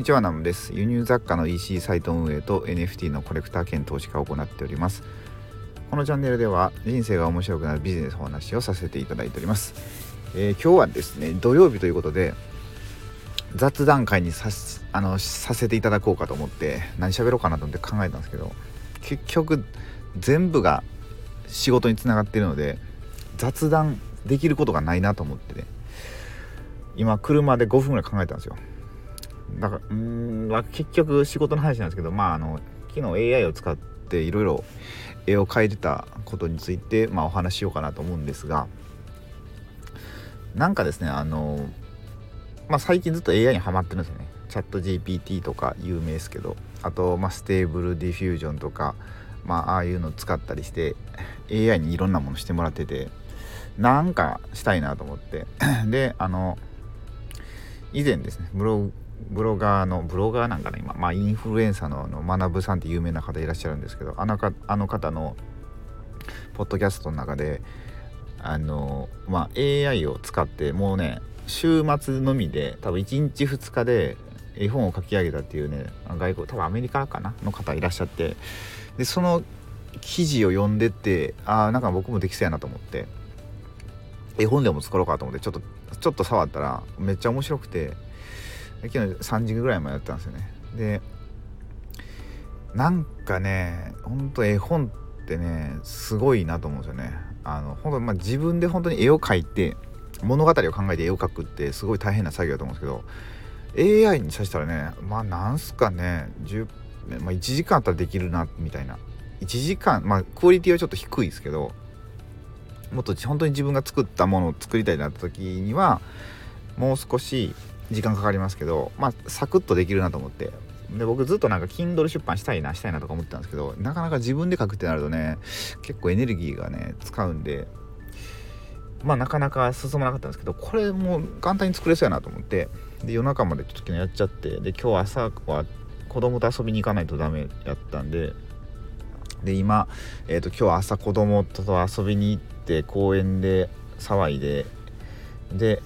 にちはナムです。輸入雑貨の EC サイト運営と NFT のコレクター兼投資家を行っております。このチャンネルでは人生が面白くなるビジネスお話をさせていただいております、えー、今日はですね土曜日ということで雑談会にさあのさせていただこうかと思って何喋ろうかなと思って考えたんですけど結局全部が仕事につながっているので雑談できることがないなと思ってね。今車で5分ぐらい考えたんですよ。だからうん結局仕事の話なんですけどまああの昨日 AI を使っていろいろ絵を描いてたことについて、まあ、お話ししようかなと思うんですがなんかですねあのまあ最近ずっと AI にはまってるんですよね。 ChatGPT とか有名ですけどあと、まあ、 Stable Diffusion とかまあああいうのを使ったりして AI にいろんなものしてもらっててなんかしたいなと思って。であの以前ですねブロブロガーのブロガーなんかね今、まあ、インフルエンサーのあの学さんって有名な方いらっしゃるんですけどあのかあの方のポッドキャストの中であの、まあ、AI を使ってもうね週末のみで多分1日2日で絵本を書き上げたっていうね外国多分アメリカかなの方いらっしゃってでその記事を読んでってああんか僕もできそうやなと思って絵本でも作ろうかと思ってちょっとちょっと触ったらめっちゃ面白くて昨日3時ぐらいまでやったんですよね。でなんかねほんと絵本ってねすごいなと思うんですよね。あの本当まあ自分で本当に絵を描いて物語を考えて絵を描くってすごい大変な作業だと思うんですけど AI にさしたらねまあなんすかね10、まあ、1時間あったらできるなみたいな。1時間まあクオリティはちょっと低いですけどもっと本当に自分が作ったものを作りたいなった時にはもう少し時間かかりますけどまあサクッとできるなと思って。で僕ずっとなんか Kindle 出版したいなしたいなとか思ってたんですけどなかなか自分で書くってなるとね結構エネルギーがね使うんでまあなかなか進まなかったんですけどこれも簡単に作れそうやなと思って。で夜中までちょっと昨日やっちゃってで今日朝は子供と遊びに行かないとダメやったんでで今、えーと、今日朝子供と遊びに行って公園で騒いでで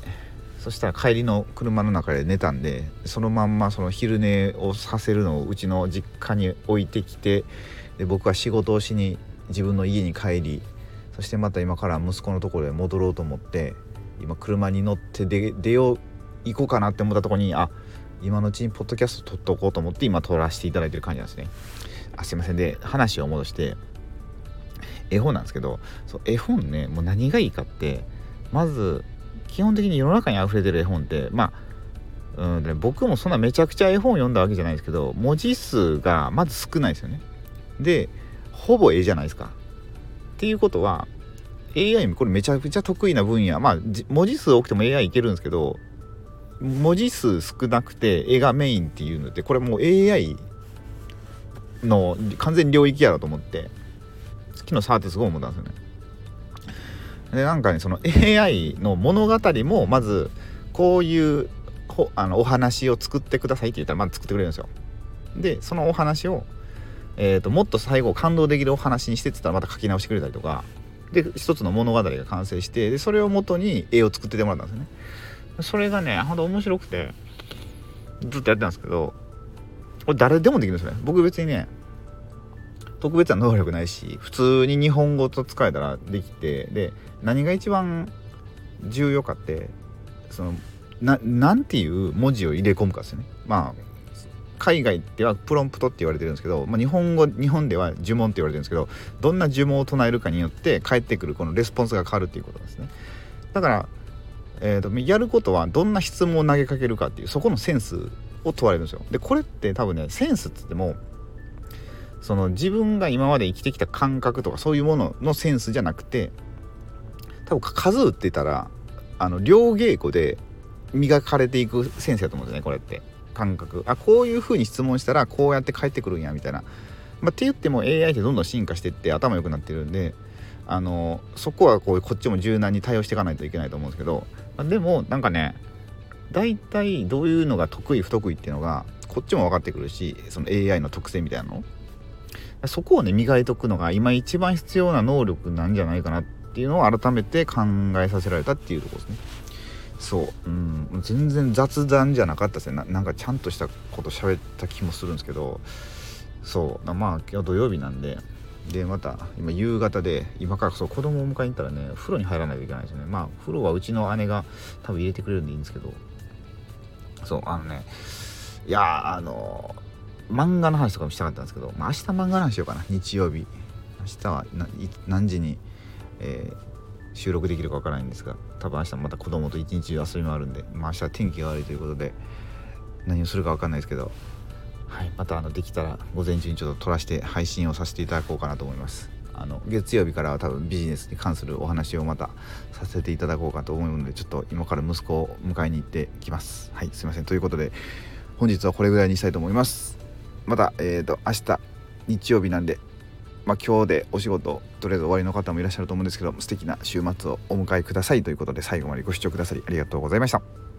そしたら帰りの車の中で寝たんでそのまんまその昼寝をさせるのをうちの実家に置いてきてで僕は仕事をしに自分の家に帰りそしてまた今から息子のところへ戻ろうと思って今車に乗って出よう行こうかなって思ったとこにあ今のうちにポッドキャスト撮っておこうと思って今撮らせていただいてる感じなんですね。あすいませんで話を戻して絵本なんですけどそう絵本ねもう何がいいかってまず基本的に世の中に溢れてる絵本ってまあうん、僕もそんなめちゃくちゃ絵本読んだわけじゃないですけど文字数がまず少ないですよね。でほぼ絵じゃないですか。っていうことは AI これめちゃくちゃ得意な分野。まあ文字数多くても AI いけるんですけど文字数少なくて絵がメインっていうのってこれもう AI の完全領域やろと思って昨日触ってすごい思ったんですよね。でなんかねその AI の物語もまずこういうあのお話を作ってくださいって言ったらまず作ってくれるんですよ。でそのお話を、えーと、もっと最後感動できるお話にしてって言ったらまた書き直してくれたりとかで一つの物語が完成してでそれをもとに絵を作っててもらったんですよね。それがねほんと面白くてずっとやってたんですけどこれ誰でもできるんですよね僕別にね特別な能力ないし普通に日本語と使えたらできてで何が一番重要かってそのななんていう文字を入れ込むかですよね。まあ海外ではプロンプトって言われてるんですけど、まあ、日本語日本では呪文って言われてるんですけどどんな呪文を唱えるかによって返ってくるこのレスポンスが変わるっていうことですね。だから、えーと、とやることはどんな質問を投げかけるかっていうそこのセンスを問われるんですよ。でこれって多分ねセンスって言ってもその自分が今まで生きてきた感覚とかそういうもののセンスじゃなくて多分数打ってたらあの両稽古で磨かれていくセンスやと思うんですねこれって。感覚。あこういう風に質問したらこうやって返ってくるんやみたいな、まあ、って言っても AI ってどんどん進化してって頭良くなってるんであのそこはこうこっちも柔軟に対応していかないといけないと思うんですけど、まあ、でもなんかね大体どういうのが得意不得意っていうのがこっちも分かってくるしその AI の特性みたいなの。そこをね磨いとくのが今一番必要な能力なんじゃないかなっていうのを改めて考えさせられたっていうところですね。そう。うん。全然雑談じゃなかったですね。なんかちゃんとしたこと喋った気もするんですけど。そう。まあ今日土曜日なんで。でまた今夕方で今からそう子供を迎えに行ったらね風呂に入らないといけないですよね。まあ風呂はうちの姉が多分入れてくれるんでいいんですけど。そう。あのねいやあの漫画の話とかもしたかったんですけど、まあ、明日漫画の話しようかな。日曜日。明日は何時に、えー、収録できるかわからないんですが多分明日また子供と一日遊び回るんで、まあ、明日は天気が悪いということで何をするかわかんないですけどはい、またあのできたら午前中にちょっと撮らせて配信をさせていただこうかなと思います。あの月曜日からは多分ビジネスに関するお話をまたさせていただこうかと思うのでちょっと今から息子を迎えに行ってきます。はいすいません。ということで本日はこれぐらいにしたいと思います。またえっ、ー、と明日日曜日なんでまあ、今日でお仕事とりあえず終わりの方もいらっしゃると思うんですけど素敵な週末をお迎えくださいということで最後までご視聴くださりありがとうございました。